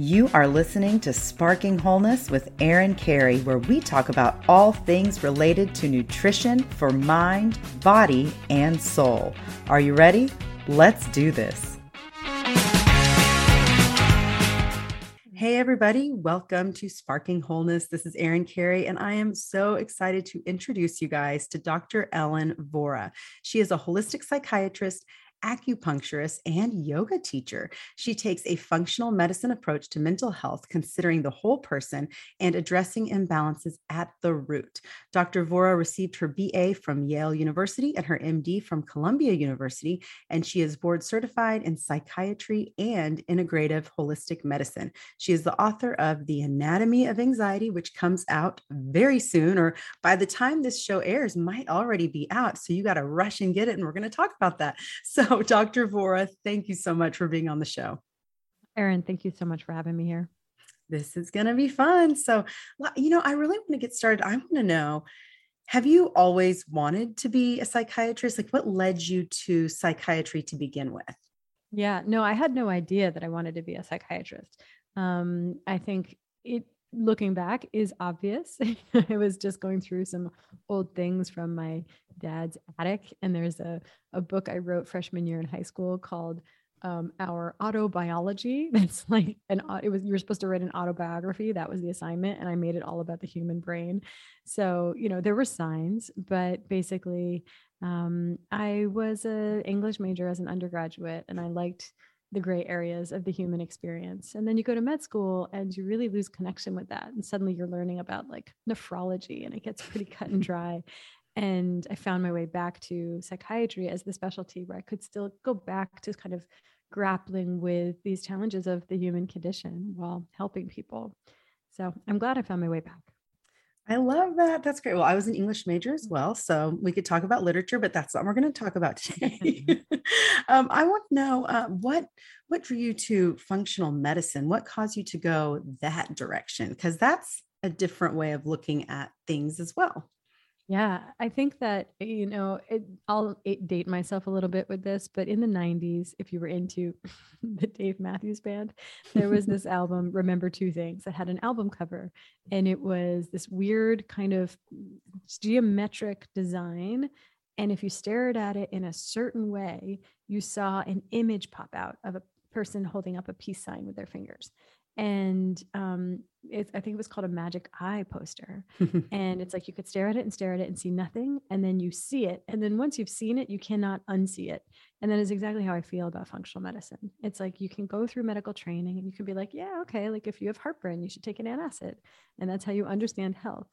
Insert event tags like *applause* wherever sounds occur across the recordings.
You are listening to Sparking Wholeness with Erin Carey, where we talk about all things related to nutrition for mind, body, and soul. Are you ready? Let's do this. Hey, everybody, welcome to Sparking Wholeness. This is Erin Carey, and I am so excited to introduce you guys to Dr. Ellen Vora. She is a holistic psychiatrist acupuncturist, and yoga teacher. She takes a functional medicine approach to mental health, considering the whole person and addressing imbalances at the root. Dr. Vora received her BA from Yale University and her MD from Columbia University, and she is board certified in psychiatry and integrative holistic medicine. She is the author of The Anatomy of Anxiety, which comes out very soon, or by the time this show airs, might already be out. So you got to rush and get it. And we're going to talk about that. So *laughs* so, Dr. Vora, thank you so much for being on the show. Erin, thank you so much for having me here. This is going to be fun. So, you know, I really want to get started. I want to know have you always wanted to be a psychiatrist? Like, what led you to psychiatry to begin with? Yeah, no, I had no idea that I wanted to be a psychiatrist. Um, I think it looking back is obvious. *laughs* I was just going through some old things from my dad's attic. And there's a, a book I wrote freshman year in high school called um, our autobiology. *laughs* That's like an it was you were supposed to write an autobiography. That was the assignment, and I made it all about the human brain. So you know there were signs, but basically, um, I was an English major as an undergraduate, and I liked the gray areas of the human experience. And then you go to med school and you really lose connection with that. And suddenly you're learning about like nephrology and it gets pretty cut and *laughs* dry. And I found my way back to psychiatry as the specialty where I could still go back to kind of grappling with these challenges of the human condition while helping people. So I'm glad I found my way back. I love that. That's great. Well, I was an English major as well, so we could talk about literature, but that's not what we're going to talk about today. *laughs* *laughs* um, I want to know uh, what what drew you to functional medicine. What caused you to go that direction? Because that's a different way of looking at things as well. Yeah, I think that, you know, it, I'll eh, date myself a little bit with this, but in the 90s, if you were into *laughs* the Dave Matthews Band, there was this *laughs* album, Remember Two Things, that had an album cover. And it was this weird kind of geometric design. And if you stared at it in a certain way, you saw an image pop out of a person holding up a peace sign with their fingers and um, it, I think it was called a magic eye poster. *laughs* and it's like you could stare at it and stare at it and see nothing, and then you see it, and then once you've seen it, you cannot unsee it. And that is exactly how I feel about functional medicine. It's like you can go through medical training and you can be like, yeah, okay, like if you have heartburn, you should take an antacid, and that's how you understand health.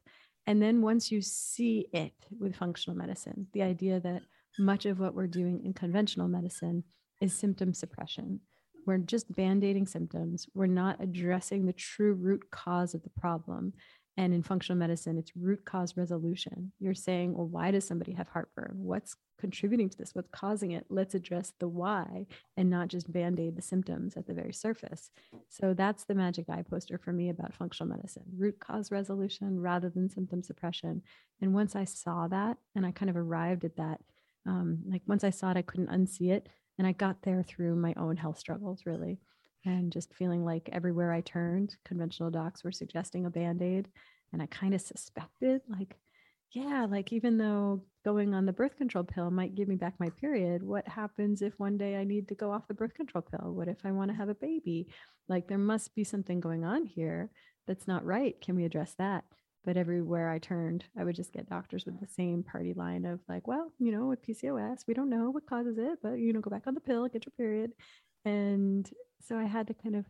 And then once you see it with functional medicine, the idea that much of what we're doing in conventional medicine is symptom suppression we're just band aiding symptoms. We're not addressing the true root cause of the problem. And in functional medicine, it's root cause resolution. You're saying, well, why does somebody have heartburn? What's contributing to this? What's causing it? Let's address the why and not just band aid the symptoms at the very surface. So that's the magic eye poster for me about functional medicine root cause resolution rather than symptom suppression. And once I saw that and I kind of arrived at that, um, like once I saw it, I couldn't unsee it. And I got there through my own health struggles, really. And just feeling like everywhere I turned, conventional docs were suggesting a band aid. And I kind of suspected, like, yeah, like even though going on the birth control pill might give me back my period, what happens if one day I need to go off the birth control pill? What if I want to have a baby? Like, there must be something going on here that's not right. Can we address that? But everywhere I turned, I would just get doctors with the same party line of like, well, you know, with PCOS, we don't know what causes it, but you know, go back on the pill, get your period. And so I had to kind of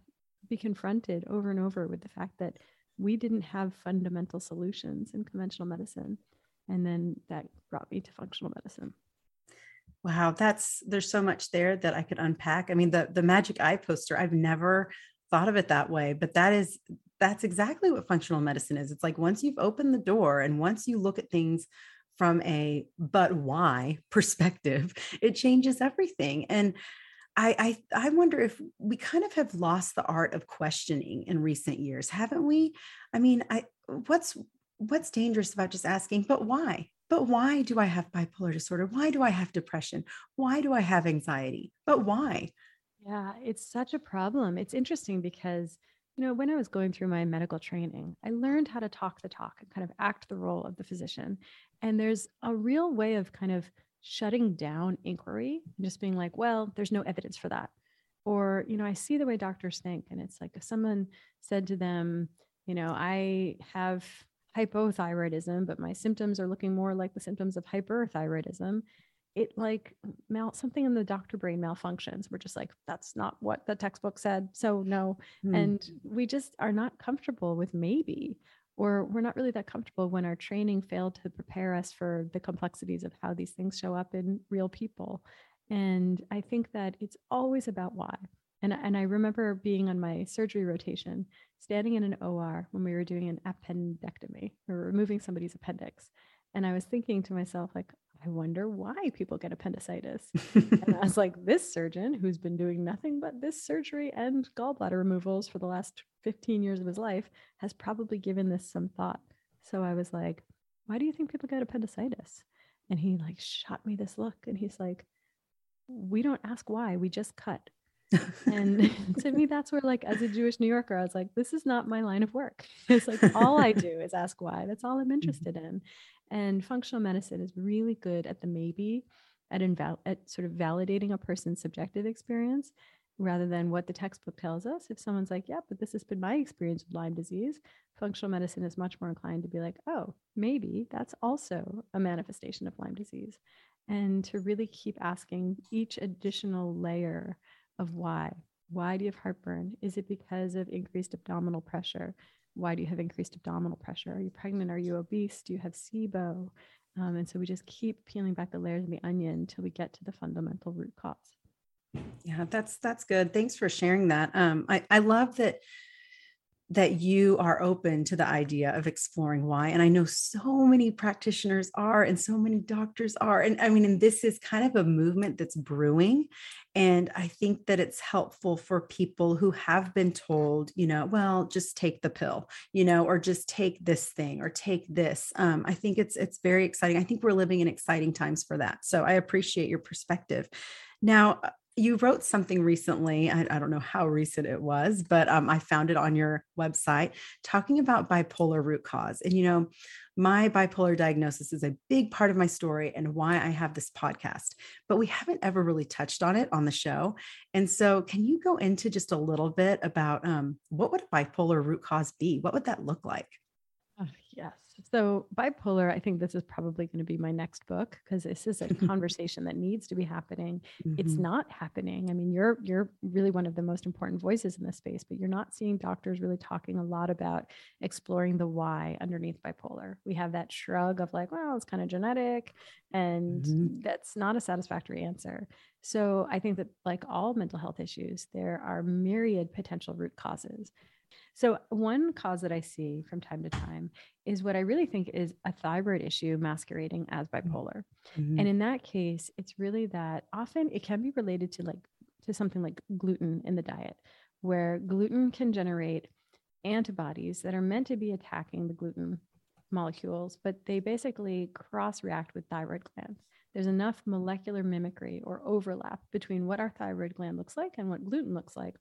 be confronted over and over with the fact that we didn't have fundamental solutions in conventional medicine. And then that brought me to functional medicine. Wow, that's there's so much there that I could unpack. I mean, the the magic eye poster, I've never thought of it that way, but that is that's exactly what functional medicine is. It's like once you've opened the door and once you look at things from a but why *laughs* perspective, it changes everything. And I, I I wonder if we kind of have lost the art of questioning in recent years, haven't we? I mean, I what's what's dangerous about just asking, but why? But why do I have bipolar disorder? Why do I have depression? Why do I have anxiety? But why? Yeah, it's such a problem. It's interesting because you know, when I was going through my medical training, I learned how to talk the talk and kind of act the role of the physician. And there's a real way of kind of shutting down inquiry and just being like, well, there's no evidence for that. Or, you know, I see the way doctors think. And it's like if someone said to them, you know, I have hypothyroidism, but my symptoms are looking more like the symptoms of hyperthyroidism it like mal something in the doctor brain malfunctions. We're just like that's not what the textbook said so no. Mm. and we just are not comfortable with maybe or we're not really that comfortable when our training failed to prepare us for the complexities of how these things show up in real people. And i think that it's always about why. And, and i remember being on my surgery rotation standing in an or when we were doing an appendectomy or removing somebody's appendix. And i was thinking to myself like I wonder why people get appendicitis. and I *laughs* was like, this surgeon who's been doing nothing but this surgery and gallbladder removals for the last 15 years of his life has probably given this some thought. So I was like, why do you think people get appendicitis? And he like shot me this look and he's like, we don't ask why, we just cut. And *laughs* to me, that's where, like, as a Jewish New Yorker, I was like, this is not my line of work. *laughs* It's like all I do is ask why. That's all I'm mm-hmm. interested in. And functional medicine is really good at the maybe, at, inval- at sort of validating a person's subjective experience rather than what the textbook tells us. If someone's like, yeah, but this has been my experience with Lyme disease, functional medicine is much more inclined to be like, oh, maybe that's also a manifestation of Lyme disease. And to really keep asking each additional layer of why. Why do you have heartburn? Is it because of increased abdominal pressure? why do you have increased abdominal pressure? Are you pregnant? Are you obese? Do you have SIBO? Um, and so we just keep peeling back the layers of the onion until we get to the fundamental root cause. Yeah, that's that's good. Thanks for sharing that. Um, I, I love that that you are open to the idea of exploring why. And I know so many practitioners are, and so many doctors are. And I mean, and this is kind of a movement that's brewing. And I think that it's helpful for people who have been told, you know, well, just take the pill, you know, or just take this thing or take this. Um, I think it's it's very exciting. I think we're living in exciting times for that. So I appreciate your perspective. Now, you wrote something recently. I, I, don't know how recent it was, but um, I found it on your website talking about bipolar root cause. And, you know, my bipolar diagnosis is a big part of my story and why I have this podcast, but we haven't ever really touched on it on the show. And so, can you go into just a little bit about um, what would a bipolar root cause be? What would that look like? Oh, yes. So, bipolar, I think this is probably going to be my next book because this is a *laughs* conversation that needs to be happening. Mm-hmm. It's not happening. I mean, you're you're really one of the most important voices in this space, but you're not seeing doctors really talking a lot about exploring the why underneath bipolar. We have that shrug of like, well, it's kind of genetic, and mm-hmm. that's not a satisfactory answer. So, I think that like all mental health issues, there are myriad potential root causes. So, one cause that I see from time to time is what I really think is a thyroid issue masquerading as mm. bipolar. Mm-hmm. And in that case, it's really that often it can be related to like to something like gluten in the diet, where gluten can generate antibodies that are meant to be attacking the gluten molecules, but they basically cross react with thyroid glands. There's enough molecular mimicry or overlap between what our thyroid gland looks like and what gluten looks like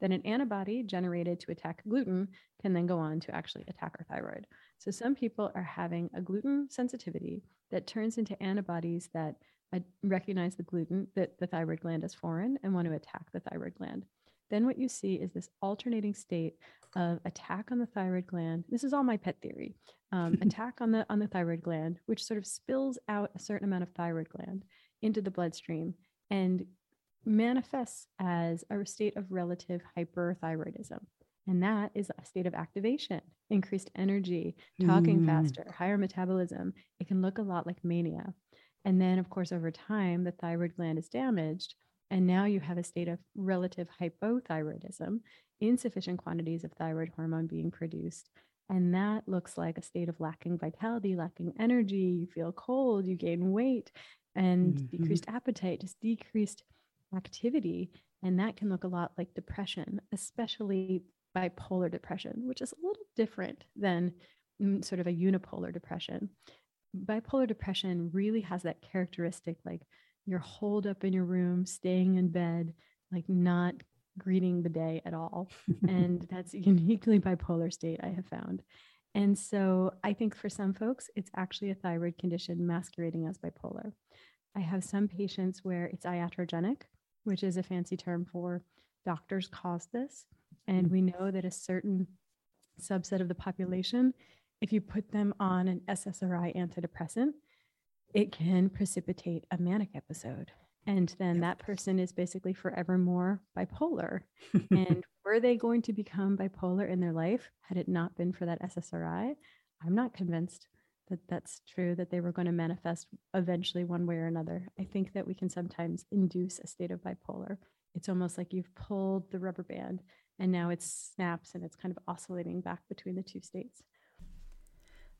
that an antibody generated to attack gluten can then go on to actually attack our thyroid. So some people are having a gluten sensitivity that turns into antibodies that uh, recognize the gluten that the thyroid gland as foreign and want to attack the thyroid gland. Then what you see is this alternating state of attack on the thyroid gland. This is all my pet theory. Um, *laughs* attack on the on the thyroid gland, which sort of spills out a certain amount of thyroid gland into the bloodstream and manifests as a state of relative hyperthyroidism. And that is a state of activation, increased energy, talking mm. faster, higher metabolism. It can look a lot like mania. And then, of course, over time, the thyroid gland is damaged. And now you have a state of relative hypothyroidism, insufficient quantities of thyroid hormone being produced. And that looks like a state of lacking vitality, lacking energy. You feel cold, you gain weight, and mm-hmm. decreased appetite, just decreased activity. And that can look a lot like depression, especially bipolar depression, which is a little different than mm, sort of a unipolar depression. Bipolar depression really has that characteristic like you're holed up in your room, staying in bed, like not greeting the day at all. *laughs* and that's uniquely bipolar state, I have found. And so I think for some folks, it's actually a thyroid condition masquerading as bipolar. I have some patients where it's iatrogenic, which is a fancy term for doctors cause this. And mm. we know that a certain subset of the population, if you put them on an SSRI antidepressant, it can precipitate a manic episode. And then yep. that person is basically forever more bipolar. *laughs* and were they going to become bipolar in their life had it not been for that SSRI? I'm not convinced that that's true, that they were going to manifest eventually one way or another. I think that we can sometimes induce a state of bipolar. It's almost like you've pulled the rubber band and now it snaps and it's kind of oscillating back between the two states.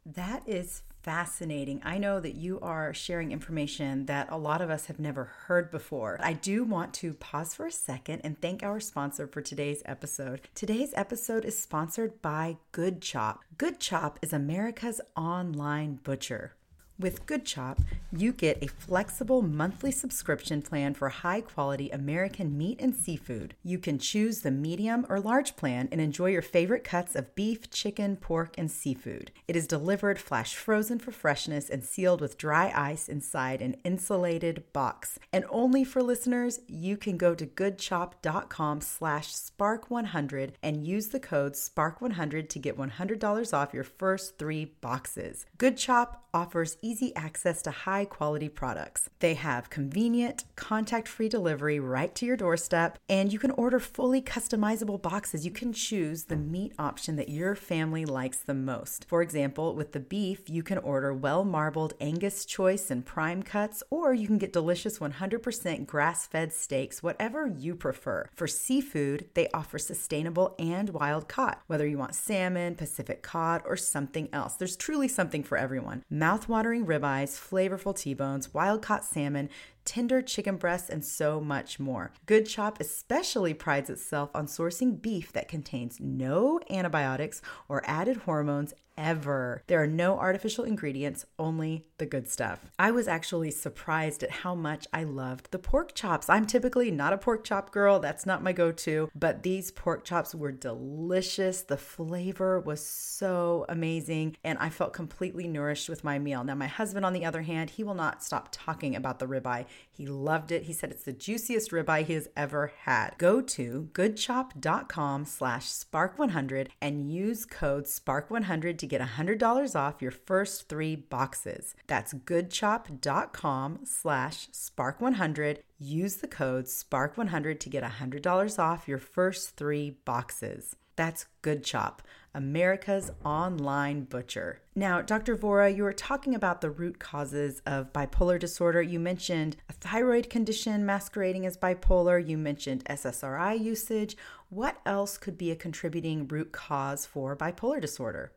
That is fascinating. I know that you are sharing information that a lot of us have never heard before. I do want to pause for a second and thank our sponsor for today's episode. Today's episode is sponsored by Good Chop. Good Chop is America's online butcher. With Good Chop, you get a flexible monthly subscription plan for high quality American meat and seafood. You can choose the medium or large plan and enjoy your favorite cuts of beef, chicken, pork, and seafood. It is delivered flash frozen for freshness and sealed with dry ice inside an insulated box. And only for listeners, you can go to goodchop.com slash spark100 and use the code spark100 to get $100 off your first three boxes. Good Chop offers easy access to high quality products. They have convenient, contact free delivery right to your doorstep, and you can order fully customizable boxes. You can choose the meat option that your family likes the most. For example, with the beef, you can order well marbled Angus choice and prime cuts, or you can get delicious 100% grass fed steaks, whatever you prefer. For seafood, they offer sustainable and wild caught, whether you want salmon, Pacific cod, or something else. There's truly something for everyone. Mouth-watering ribeyes, flavorful T-bones, wild-caught salmon, tender chicken breasts, and so much more. Good Chop especially prides itself on sourcing beef that contains no antibiotics or added hormones ever. There are no artificial ingredients, only the good stuff. I was actually surprised at how much I loved the pork chops. I'm typically not a pork chop girl, that's not my go to, but these pork chops were delicious. The flavor was so amazing, and I felt completely nourished with my meal. Now, my husband, on the other hand, he will not stop talking about the ribeye. He loved it. He said it's the juiciest ribeye he has ever had. Go to goodchop.com slash spark100 and use code spark100 to get $100 off your first three boxes. That's goodchop.com slash spark100. Use the code spark100 to get $100 off your first three boxes. That's Good Chop, America's online butcher. Now, Dr. Vora, you were talking about the root causes of bipolar disorder. You mentioned a thyroid condition masquerading as bipolar. You mentioned SSRI usage. What else could be a contributing root cause for bipolar disorder?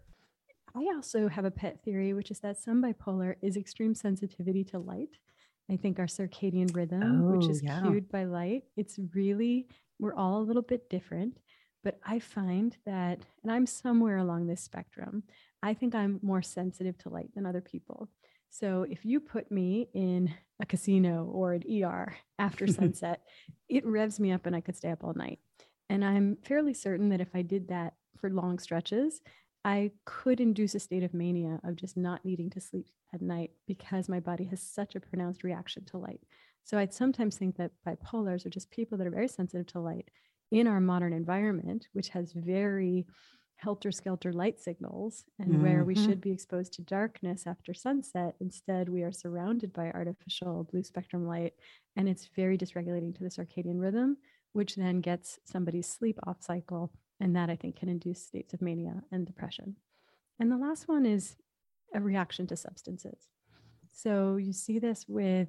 I also have a pet theory, which is that some bipolar is extreme sensitivity to light. I think our circadian rhythm, oh, which is yeah. cued by light, it's really, we're all a little bit different. But I find that, and I'm somewhere along this spectrum, I think I'm more sensitive to light than other people. So if you put me in a casino or an ER after *laughs* sunset, it revs me up and I could stay up all night. And I'm fairly certain that if I did that for long stretches, I could induce a state of mania of just not needing to sleep at night because my body has such a pronounced reaction to light. So I'd sometimes think that bipolars are just people that are very sensitive to light in our modern environment, which has very helter skelter light signals and mm-hmm. where we mm-hmm. should be exposed to darkness after sunset. Instead, we are surrounded by artificial blue spectrum light, and it's very dysregulating to the circadian rhythm, which then gets somebody's sleep off cycle and that I think can induce states of mania and depression. And the last one is a reaction to substances. So you see this with,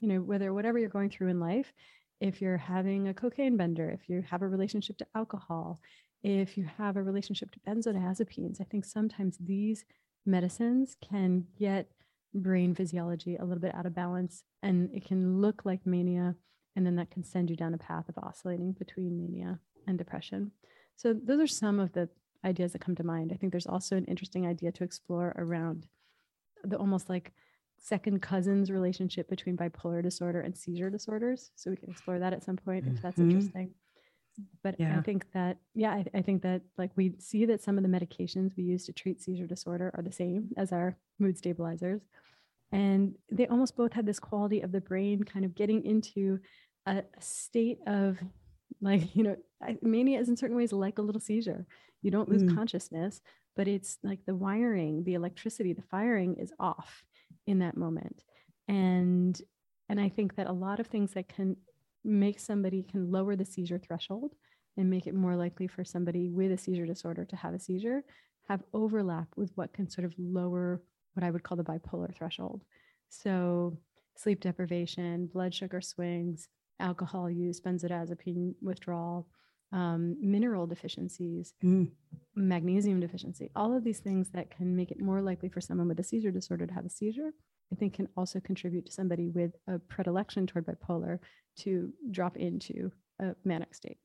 you know, whether whatever you're going through in life, if you're having a cocaine bender, if you have a relationship to alcohol, if you have a relationship to benzodiazepines, I think sometimes these medicines can get brain physiology a little bit out of balance and it can look like mania. And then that can send you down a path of oscillating between mania and depression. So those are some of the ideas that come to mind. I think there's also an interesting idea to explore around the almost like second cousins relationship between bipolar disorder and seizure disorders. So we can explore that at some point if that's mm-hmm. interesting. but yeah. I think that, yeah, I, I, think that like we see that some of the medications we use to treat seizure disorder are the same as our mood stabilizers. And they almost both had this quality of the brain kind of getting into a, a state of like, you know, mania is in certain ways like a little seizure. You don't lose mm. consciousness, but it's like the wiring, the electricity, the firing is off in that moment. And and I think that a lot of things that can make somebody can lower the seizure threshold and make it more likely for somebody with a seizure disorder to have a seizure have overlap with what can sort of lower what I would call the bipolar threshold. So, sleep deprivation, blood sugar swings, alcohol use, benzodiazepine withdrawal, um, mineral deficiencies, mm. magnesium deficiency, all of these things that can make it more likely for someone with a seizure disorder to have a seizure, I think can also contribute to somebody with a predilection toward bipolar to drop into a manic state.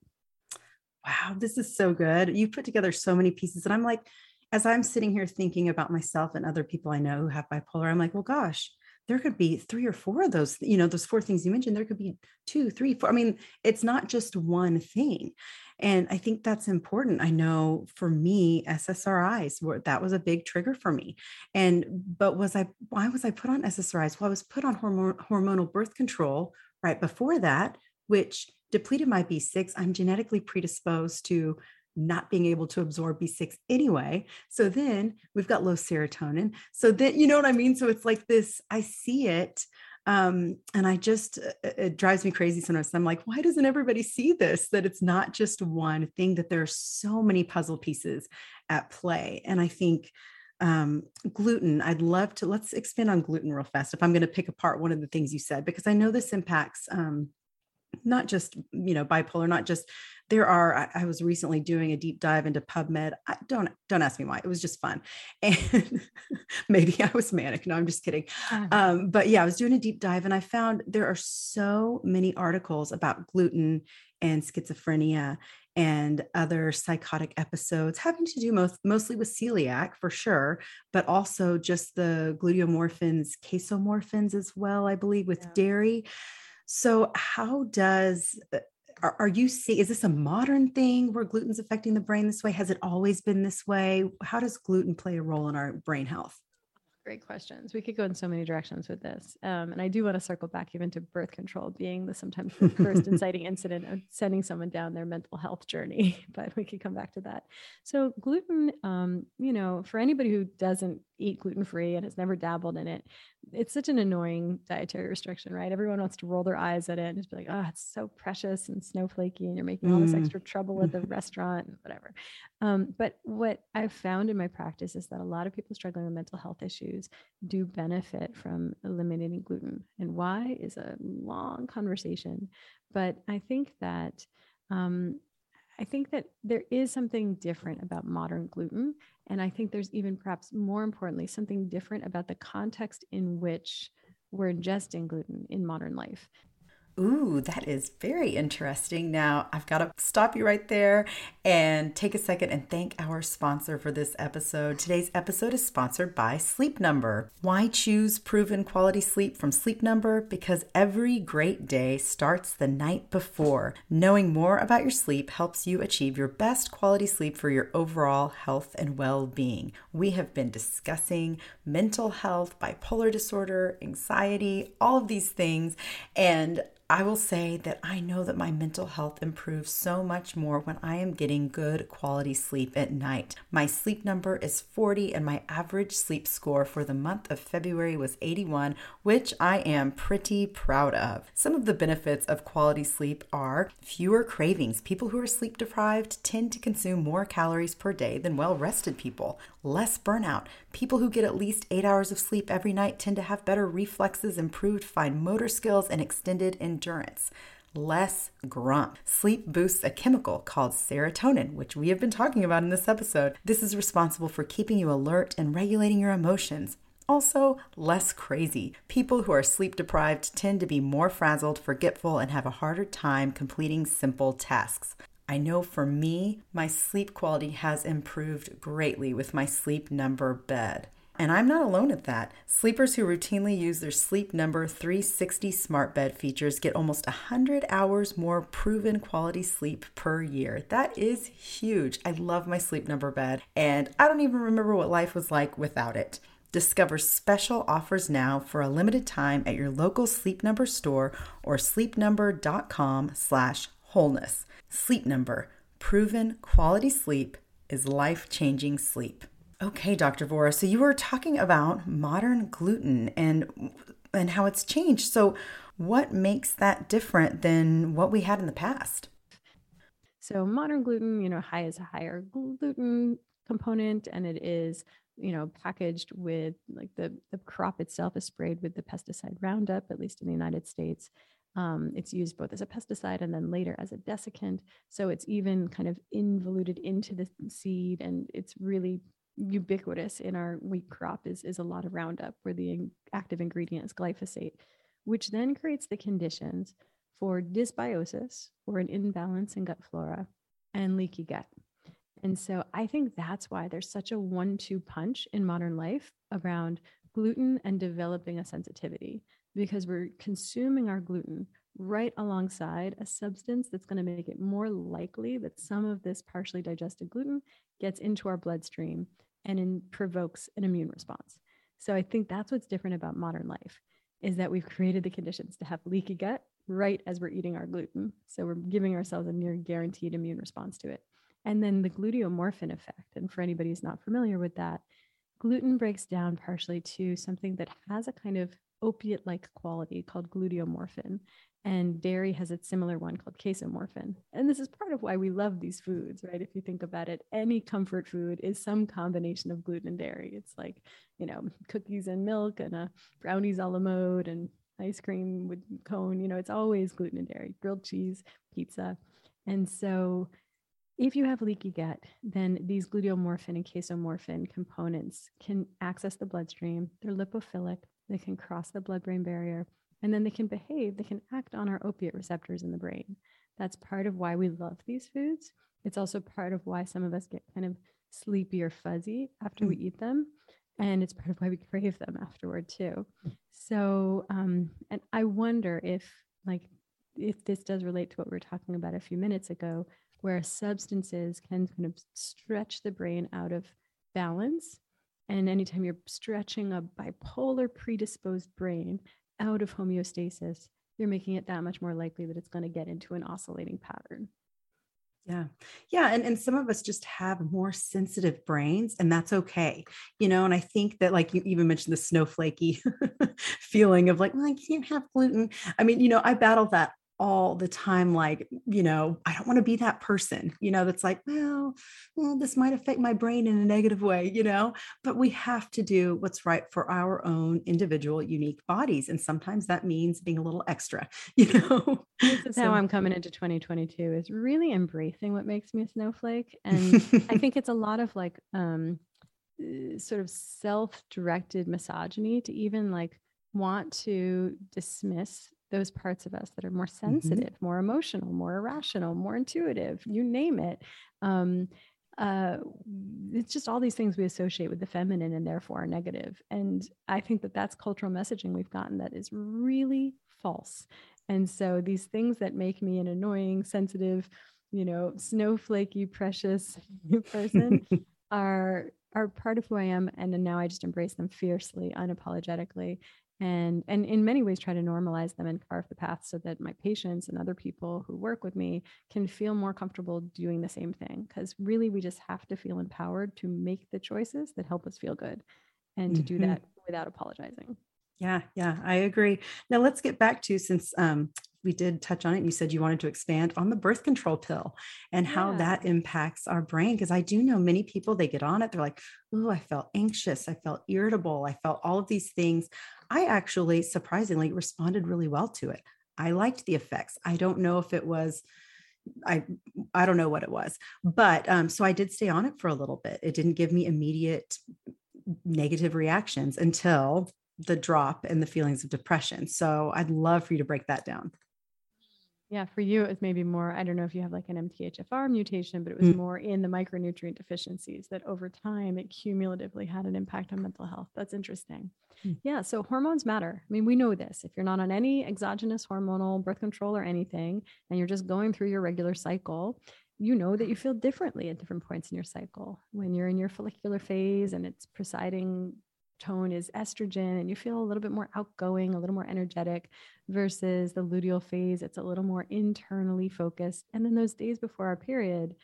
Wow, this is so good. You put together so many pieces. And I'm like, as I'm sitting here thinking about myself and other people I know who have bipolar, I'm like, well, gosh, there could be three or four of those, you know, those four things you mentioned. There could be two, three, four. I mean, it's not just one thing. And I think that's important. I know for me, SSRIs were that was a big trigger for me. And but was I why was I put on SSRIs? Well, I was put on hormone, hormonal birth control right before that, which depleted my B6. I'm genetically predisposed to not being able to absorb B6 anyway. So then we've got low serotonin. So then, you know what I mean? So it's like this, I see it. Um, and I just, uh, uh, it drives me crazy sometimes. I'm like, why doesn't everybody see this? That it's not just one thing, that there are so many puzzle pieces at play. And I think um, gluten, I'd love to, let's expand on gluten real fast. If I'm going to pick apart one of the things you said, because I know this impacts um, not just you know bipolar not just there are I, I, was recently doing a deep dive into pubmed I, don't don't ask me why it was just fun *laughs* and maybe i was manic no i'm just kidding uh-huh. um, but yeah i was doing a deep dive and i found there are so many articles about gluten and schizophrenia and other psychotic episodes having to do most, mostly with celiac for sure, but also just the gluteomorphins, casomorphins as well, I believe, with yeah. dairy. So, how does uh, are, are you see is this a modern thing where gluten's affecting the brain this way? Has it always been this way? How does gluten play a role in our brain health? Great questions. We could go in so many directions with this. Um, and I do want to circle back even to birth control being the sometimes the first *laughs* inciting incident of sending someone down their mental health journey, *laughs* but we could come back to that. So, gluten, um, you know, for anybody who doesn't eat gluten free and has never dabbled in it, it's such an annoying dietary restriction, right? Everyone wants to roll their eyes at it and just be like, oh, it's so precious and snowflakey, and you're making all this mm. extra trouble at the *laughs* restaurant and whatever. Um, but what I've found in my practice is that a lot of people struggling with mental health issues do benefit from eliminating gluten. And why is a long conversation. But I think that um, I think that there is something different about modern gluten. And I think there's even perhaps more importantly, something different about the context in which we're ingesting gluten in modern life. Ooh, that is very interesting. Now, I've got to stop you right there and take a second and thank our sponsor for this episode. Today's episode is sponsored by Sleep Number. Why choose proven quality sleep from Sleep Number? Because every great day starts the night before. Knowing more about your sleep helps you achieve your best quality sleep for your overall health and well being. We have been discussing mental health, bipolar disorder, anxiety, all of these things, and I will say that I know that my mental health improves so much more when I am getting good quality sleep at night. My sleep number is 40, and my average sleep score for the month of February was 81, which I am pretty proud of. Some of the benefits of quality sleep are fewer cravings. People who are sleep deprived tend to consume more calories per day than well rested people, less burnout. People who get at least eight hours of sleep every night tend to have better reflexes, improved fine motor skills, and extended endurance. Less grump. Sleep boosts a chemical called serotonin, which we have been talking about in this episode. This is responsible for keeping you alert and regulating your emotions. Also, less crazy. People who are sleep deprived tend to be more frazzled, forgetful, and have a harder time completing simple tasks. I know for me, my sleep quality has improved greatly with my sleep number bed. And I'm not alone at that. Sleepers who routinely use their Sleep Number 360 smart bed features get almost 100 hours more proven quality sleep per year. That is huge. I love my Sleep Number bed, and I don't even remember what life was like without it. Discover special offers now for a limited time at your local Sleep Number store or sleepnumber.com/wholeness. Sleep Number, proven quality sleep is life-changing sleep. Okay, Dr. Vora. So you were talking about modern gluten and and how it's changed. So what makes that different than what we had in the past? So modern gluten, you know, high is a higher gluten component and it is, you know, packaged with like the the crop itself is sprayed with the pesticide Roundup, at least in the United States. Um, it's used both as a pesticide and then later as a desiccant. So it's even kind of involuted into the seed and it's really ubiquitous in our wheat crop is, is a lot of Roundup, where the active ingredient is glyphosate, which then creates the conditions for dysbiosis or an imbalance in gut flora and leaky gut. And so I think that's why there's such a one two punch in modern life around gluten and developing a sensitivity because we're consuming our gluten right alongside a substance that's going to make it more likely that some of this partially digested gluten gets into our bloodstream and in, provokes an immune response. So I think that's what's different about modern life is that we've created the conditions to have leaky gut right as we're eating our gluten. So we're giving ourselves a near guaranteed immune response to it. And then the gluteomorphin effect. And for anybody who's not familiar with that, gluten breaks down partially to something that has a kind of opiate like quality called gluteomorphin. And dairy has a similar one called casomorphin. And this is part of why we love these foods, right? If you think about it, any comfort food is some combination of gluten and dairy. It's like, you know, cookies and milk and a brownies a la mode and ice cream with cone. You know, it's always gluten and dairy, grilled cheese, pizza. And so if you have leaky gut, then these gluteomorphin and casomorphin components can access the bloodstream. They're lipophilic, they can cross the blood brain barrier and then they can behave, they can act on our opiate receptors in the brain. That's part of why we love these foods. It's also part of why some of us get kind of sleepy or fuzzy after we eat them. And it's part of why we crave them afterward too. So, um, and I wonder if, like, if this does relate to what we were talking about a few minutes ago, where substances can kind of stretch the brain out of balance. And anytime you're stretching a bipolar predisposed brain, out of homeostasis, you're making it that much more likely that it's going to get into an oscillating pattern. Yeah. Yeah. And, and some of us just have more sensitive brains, and that's okay. You know, and I think that, like you even mentioned the snowflakey *laughs* feeling of like, well, I can't have gluten. I mean, you know, I battle that all the time like you know i don't want to be that person you know that's like well, well this might affect my brain in a negative way you know? But we have to do what's right for our own individual unique bodies and sometimes that means being a little extra *laughs* you know? *laughs* This is so, how i'm coming into 2022 is really embracing what makes me a snowflake and i *laughs* think it's a lot of like um uh, sort of self-directed misogyny to even like want to dismiss those parts of us that are more mm-hmm. sensitive, mm-hmm. more emotional, more irrational, more intuitive, you name it. Um, uh, it's just all these things we associate with the feminine and therefore are negative. And I think that that's cultural messaging we've gotten that is really false. And so these things that make me an annoying, sensitive, you know, snowflakey, precious *laughs* person *laughs* are are part of who I am. And then now I just embrace them fiercely, unapologetically and and in many ways try to normalize them and carve the path so that my patients and other people who work with me can feel more comfortable doing the same thing. Because really we just have to feel empowered to make the choices that help us feel good and to mm-hmm. do that without apologizing. Yeah yeah i agree. Now let's get back to since um, we did touch on it. You said you wanted to expand on the birth control pill and how yeah. that impacts our brain. Because I do know many people, they get on it, they're like, oh, I felt anxious. I felt irritable. I felt all of these things. I actually surprisingly responded really well to it. I liked the effects. I don't know if it was. I I don't know what it was, but um, so I did stay on it for a little bit. It didn't give me immediate negative reactions until the drop and the feelings of depression. So I'd love for you to break that down. Yeah, for you, it was maybe more. I don't know if you have like an MTHFR mutation, but it was Mm. more in the micronutrient deficiencies that over time it cumulatively had an impact on mental health. That's interesting. Mm. Yeah, so hormones matter. I mean, we know this. If you're not on any exogenous hormonal birth control or anything, and you're just going through your regular cycle, you know that you feel differently at different points in your cycle. When you're in your follicular phase and its presiding tone is estrogen and you feel a little bit more outgoing, a little more energetic versus the luteal phase, it's a little more internally focused. And then those days before our period,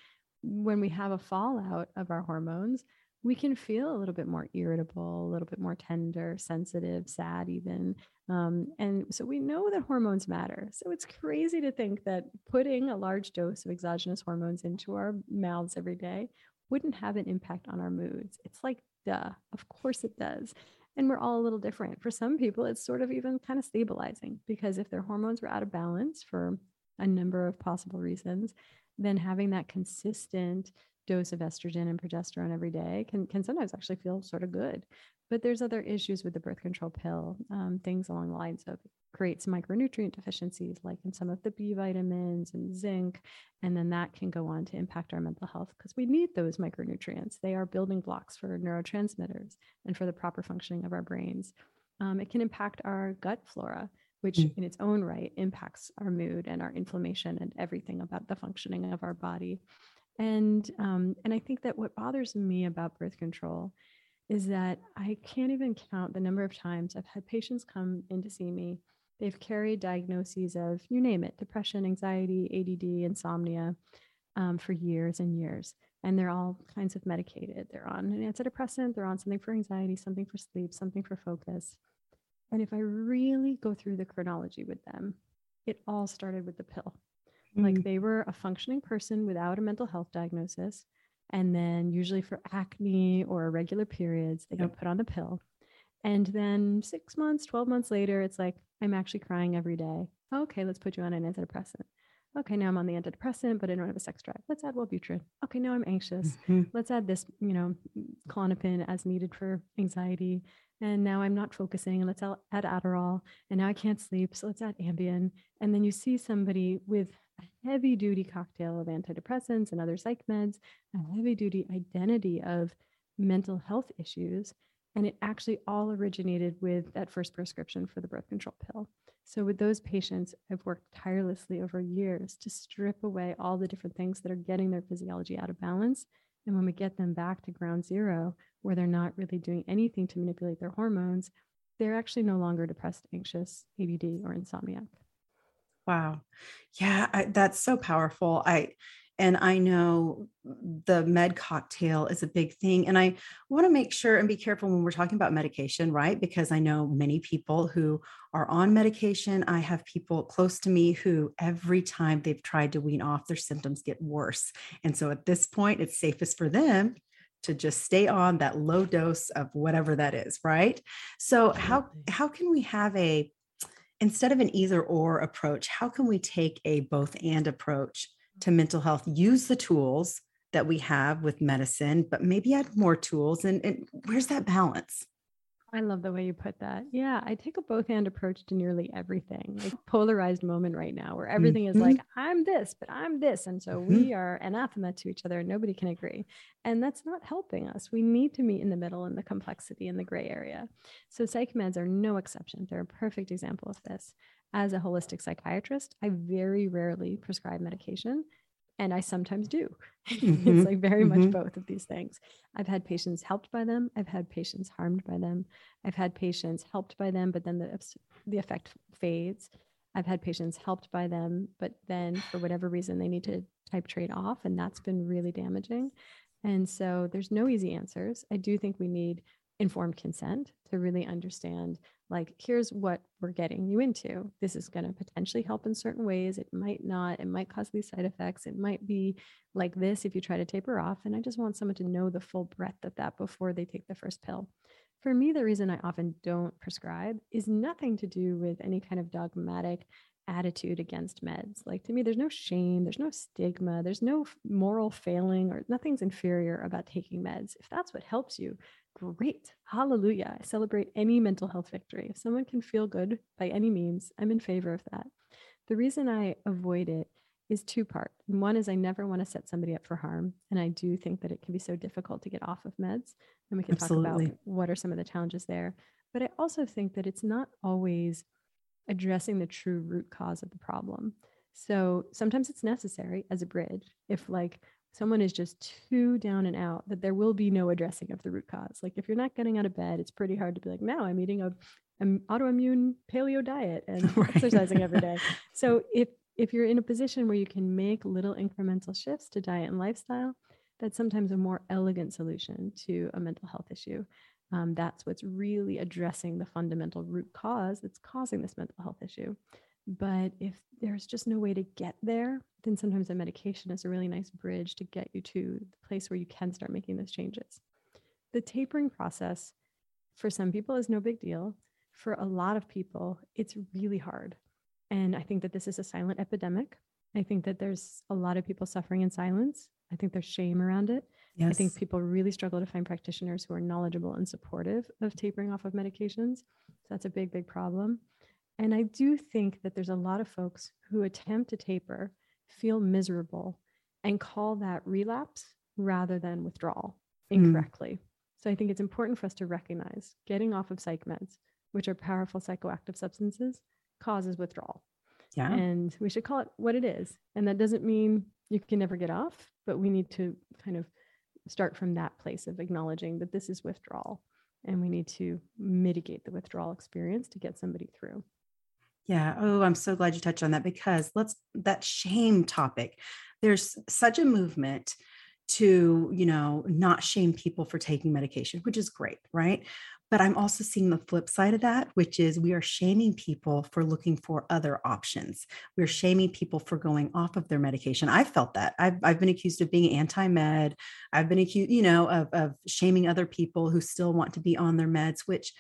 when we have a fallout of our hormones, we can feel a little bit more irritable, a little bit more tender, sensitive, sad, even. Um, and so we know that hormones matter. So it's crazy to think that putting a large dose of exogenous hormones into our mouths every day wouldn't have an impact on our moods. It's like, duh, of course it does. And we're all a little different. For some people, it's sort of even kind of stabilizing because if their hormones were out of balance for a number of possible reasons, then having that consistent dose of estrogen and progesterone every day can, can sometimes actually feel sort of good. But there's other issues with the birth control pill, um, things along the lines of creates micronutrient deficiencies, like in some of the B vitamins and zinc. And then that can go on to impact our mental health because we need those micronutrients. They are building blocks for neurotransmitters and for the proper functioning of our brains. Um, it can impact our gut flora, which Mm. in its own right impacts our mood and our inflammation and everything about the functioning of our body. And um, and I think that what bothers me about birth control is that I can't even count the number of times I've had patients come in to see me. They've carried diagnoses of you name it, depression, anxiety, ADD, insomnia, um, for years and years, and they're all kinds of medicated. They're on an antidepressant, they're on something for anxiety, something for sleep, something for focus. And if I really go through the chronology with them, it all started with the pill. Like Mm. they were a functioning person without a mental health diagnosis. And then, usually for acne or irregular periods, they Yep. get put on the pill. And then, six months, 12 months later, it's like, I'm actually crying every day. Okay, let's put you on an antidepressant. Okay, now I'm on the antidepressant, but I don't have a sex drive. Let's add Wellbutrin. Okay, now I'm anxious Mhm. let's add this, you know, Klonopin as needed for anxiety. And now I'm not focusing. And let's add Adderall. And now I can't sleep. So let's add Ambien. And then you see somebody with a heavy duty cocktail of antidepressants and other psych meds, a heavy duty identity of mental health issues. And it actually all originated with that first prescription for the birth control pill. So, with those patients, I've worked tirelessly over years to strip away all the different things that are getting their physiology out of balance. And when we get them back to ground zero, where they're not really doing anything to manipulate their hormones, they're actually no longer depressed, anxious, ADD, or insomniac. Wow. Yeah, I, that's so powerful. I and I know the med cocktail is a big thing and I want to make sure and be careful when we're talking about medication, right? Because I know many people who are on medication. I have people close to me who every time they've tried to wean off their symptoms get worse. And so at this point it's safest for them to just stay on that low dose of whatever that is, right? So how how can we have a instead of an either or approach, how can we take a both and approach to mm-hmm. mental health? Use the tools that we have with medicine, but maybe add more tools. And, and where's that balance? I love the way you put that. Yeah, I take a both hand approach to nearly everything. Like *sighs* polarized moment right now where everything is Mhm. like, I'm this, but I'm this. And so Mhm. we are anathema to each other and nobody can agree. And that's not helping us. We need to meet in the middle in the complexity in the gray area. So psych meds are no exception. They're a perfect example of this. As a holistic psychiatrist, I very rarely prescribe medication. And I sometimes do. Mhm. *laughs* it's like very much Mhm. both of these things. I've had patients helped by them. I've had patients harmed by them. I've had patients helped by them, but then the, the effect fades. I've had patients helped by them, but then for whatever reason, they need to type trade off. And that's been really damaging. And so there's no easy answers. I do think we need informed consent to really understand like here's what we're getting you into. This is going to potentially help in certain ways. It might not. It might cause these side effects. It might be like this if you try to taper off. And i just want someone to know the full breadth of that before they take the first pill. For me the reason i often don't prescribe is nothing to do with any kind of dogmatic attitude against meds. Like to me there's no shame. There's no stigma. There's no moral failing or nothing's inferior about taking meds. If that's what helps you great hallelujah i celebrate any mental health victory if someone can feel good by any means i'm in favor of that The reason I avoid it is two part. One is I never want to set somebody up for harm. And I do think that it can be so difficult to get off of meds. And we can Absolutely. talk about what are some of the challenges there. But I also think that it's not always addressing the true root cause of the problem. So sometimes it's necessary as a bridge. If like someone is just too down and out, that there will be no addressing of the root cause. Like if you're not getting out of bed, it's pretty hard to be like, now I'm eating a an autoimmune paleo diet *laughs* and right. exercising every day. *laughs* So if if you're in a position where you can make little incremental shifts to diet and lifestyle, that's sometimes a more elegant solution to a mental health issue. Um, that's what's really addressing the fundamental root cause that's causing this mental health issue. But if there's just no way to get there, then sometimes a medication is a really nice bridge to get you to the place where you can start making those changes. The tapering process for some people is no big deal. For a lot of people, it's really hard. And I think that this is a silent epidemic. I think that there's a lot of people suffering in silence. I think there's shame around it. Yes. I think people really struggle to find practitioners who are knowledgeable and supportive of tapering off of medications. So that's a big, big problem. And I do think that there's a lot of folks who attempt to taper, feel miserable, and call that relapse rather than withdrawal hmm. incorrectly. Mm. So I think it's important for us to recognize getting off of psych meds, which are powerful psychoactive substances, causes withdrawal. Yeah. And we should call it what it is. And that doesn't mean you can never get off, but we need to kind of start from that place of acknowledging that this is withdrawal and we need to mitigate the withdrawal experience to get somebody through. Yeah. Oh, I'm so glad you touched on that because let's that shame topic. There's such a movement to, you know, not shame people for taking medication, which is great, right? But I'm also seeing the flip side of that, which is we are shaming people for looking for other options. We're shaming people for going off of their medication. I've felt that. I've, I've been accused of being anti med. I've been accused, you know, of, of shaming other people who still want to be on their meds, which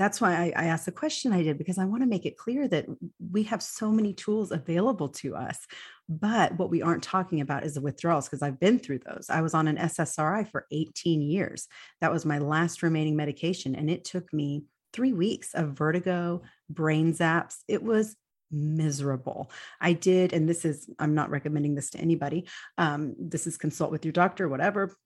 that's why I, I, asked the question I did because I want to make it clear that we have so many tools available to us. But what we aren't talking about is the withdrawals because I've been through those. I was on an SSRI for 18 years. That was my last remaining medication. And it took me three weeks of vertigo, brain zaps. It was miserable. I did, and this is, I'm not recommending this to anybody. Um, this is consult with your doctor, whatever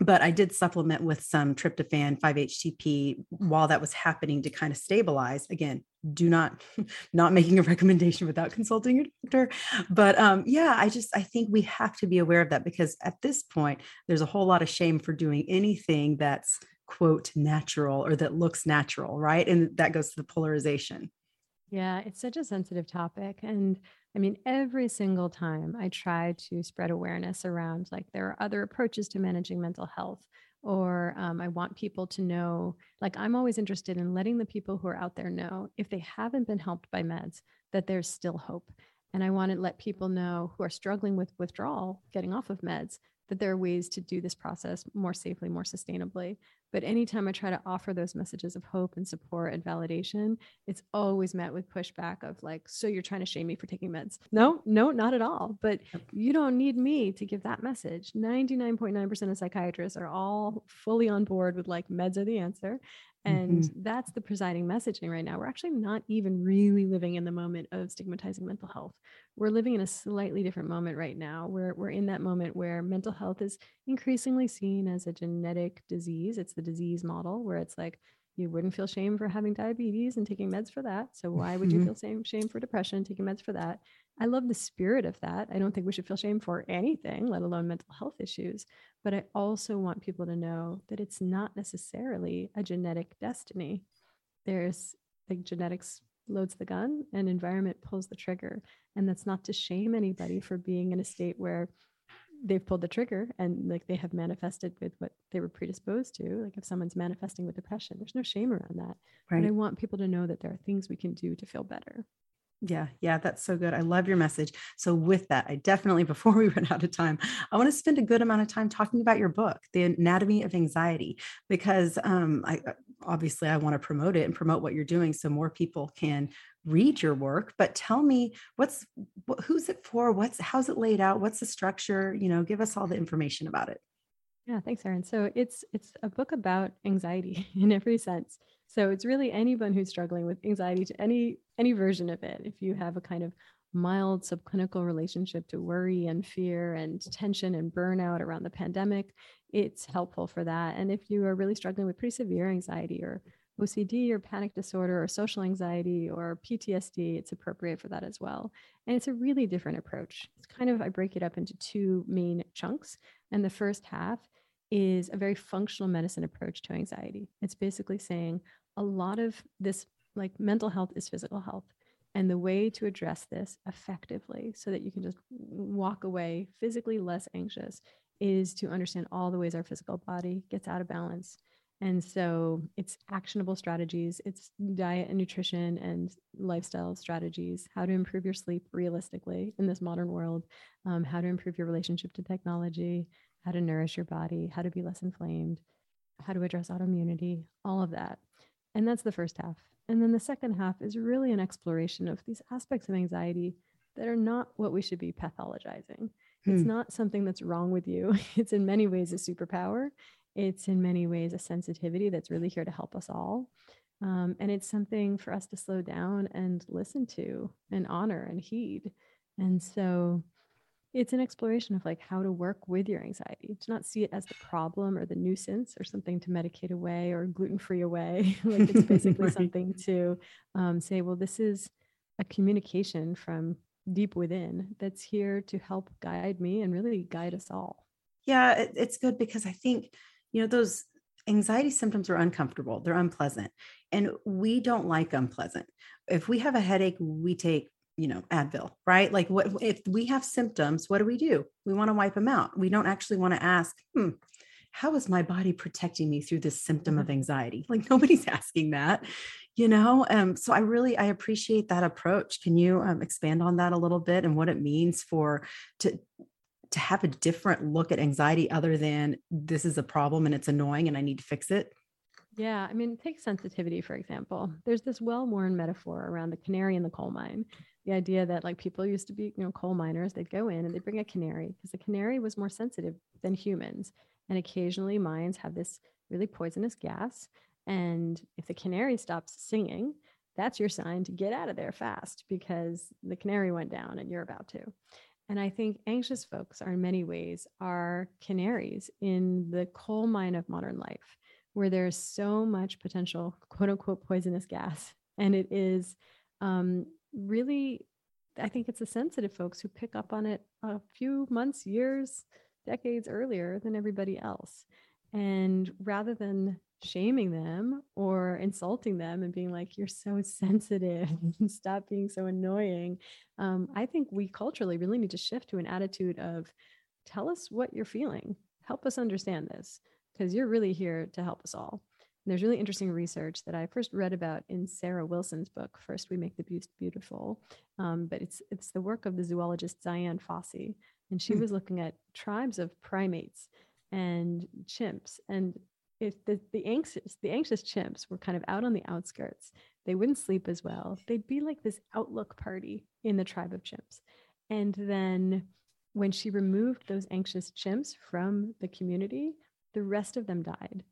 but I did supplement with some tryptophan 5-HTP while that was happening to kind of stabilize. Again, do not *laughs* not making a recommendation without consulting your doctor. But um, yeah, I just I think we have to be aware of that because at this point, there's a whole lot of shame for doing anything that's quote natural or that looks natural, right? And that goes to the polarization. Yeah, it's such a sensitive topic. And I mean, every single time I try to spread awareness around like there are other approaches to managing mental health, or um, I want people to know, like, I'm always interested in letting the people who are out there know if they haven't been helped by meds, that there's still hope. And I want to let people know who are struggling with withdrawal, getting off of meds, that there are ways to do this process more safely, more sustainably. But anytime I try to offer those messages of hope and support and validation, it's always met with pushback of like, so you're trying to shame me for taking meds. No, no, not at all. But you don't need me to give that message. 99.9% of psychiatrists are all fully on board with like meds are the answer. And mm-hmm. that's the presiding messaging right now. We're actually not even really living in the moment of stigmatizing mental health. We're living in a slightly different moment right now. We're, we're in that moment where mental health is increasingly seen as a genetic disease. It's the disease model where it's like, you wouldn't feel shame for having diabetes and taking meds for that. So why would you mm-hmm. feel shame, shame for depression, taking meds for that? I love the spirit of that. I don't think we should feel shame for anything, let alone mental health issues. But I also want people to know that it's not necessarily a genetic destiny. There's like genetics loads the gun and environment pulls the trigger. And that's not to shame anybody for being in a state where they've pulled the trigger and like they have manifested with what they were predisposed to. Like if someone's manifesting with depression, there's no shame around that. Right. But I want people to know that there are things we can do to feel better. Yeah, yeah, that's so good. I love your message. So, with that, I definitely, *laughs* before we run out of time, I want to spend a good amount of time talking about your book, The Anatomy of Anxiety, because um, I uh, obviously I want to promote it and promote what you're doing so more people can read your work. But tell me, what's what, who's it for? What's how's it laid out? What's the structure? You know, give us all the information about it. Yeah, thanks, Erin. So it's it's a book about anxiety *laughs* in every sense. So it's really anyone who's struggling with anxiety to any any version of it. If you have a kind of mild subclinical relationship to worry and fear and tension and burnout around the pandemic, it's helpful for that. And if you are really struggling with pretty severe anxiety or OCD or panic disorder or social anxiety or PTSD, it's appropriate for that as well. And it's a really different approach. It's kind of, I break it up into two main chunks. And the first half is a very functional medicine approach to anxiety. It's basically saying a lot of this, like mental health is physical health. And the way to address this effectively so that you can just walk away physically less anxious is to understand all the ways our physical body gets out of balance and so it's actionable strategies, it's diet and nutrition and lifestyle strategies, how to improve your sleep realistically in this modern world, um, how to improve your relationship to technology, how to nourish your body, how to be less inflamed, how to address autoimmunity, all of that. And that's the first half. And then the second half is really an exploration of these aspects of anxiety that are not what we should be pathologizing. Hmm. It's not something that's wrong with you. *laughs* It's in many ways a superpower it's in many ways a sensitivity that's really here to help us all. Um, and it's something for us to slow down and listen to and honor and heed. And so it's an exploration of like how to work with your anxiety, to not see it as the problem or the nuisance or something to medicate away or gluten free away. *laughs* like it's *laughs* basically right. something to um, say, well, this is a communication from deep within that's here to help guide me and really guide us all. Yeah, it, it's good because I think you know, those anxiety symptoms are uncomfortable, they're unpleasant, and we don't like unpleasant. If we have a headache, we take you know advil right like what if we have symptoms what do we do we want to wipe them out we don't actually want to ask hmm how is my body protecting me through this symptom of mm-hmm. anxiety like nobody's *laughs* asking that you know um, so i really i appreciate that approach can you um, expand on that a little bit and what it means for to to have a different look at anxiety other than this is a problem and it's annoying and I need to fix it? Yeah, I mean, take sensitivity, for example. There's this well worn metaphor around the canary in the coal mine. The idea that, like, people used to be, you know, coal miners, they'd go in and they'd bring a canary because the canary was more sensitive than humans. And occasionally, mines have this really poisonous gas. And if the canary stops singing, that's your sign to get out of there fast because the canary went down and you're about to. And I think anxious folks are in many ways are canaries in the coal mine of modern life, where there's so much potential quote unquote poisonous gas. And it is um, really, I think it's the sensitive folks who pick up on it a few months, years, decades earlier than everybody else. And rather than shaming them or insulting them and being like, you're so *laughs* sensitive stop being so annoying. Um, I think we culturally really need to shift to an attitude of tell us what you're feeling, help us understand this, because you're really here to help us all. And there's really interesting research that I first read about in Sarah Wilson's book, First We Make the Beast Beautiful. Um, but it's it's the work of the zoologist Dian Fossey. And she mm. was looking at tribes of primates and chimps and if the, the anxious the anxious chimps were kind of out on the outskirts they wouldn't sleep as well they'd be like this outlook party in the tribe of chimps and then when she removed those anxious chimps from the community the rest of them died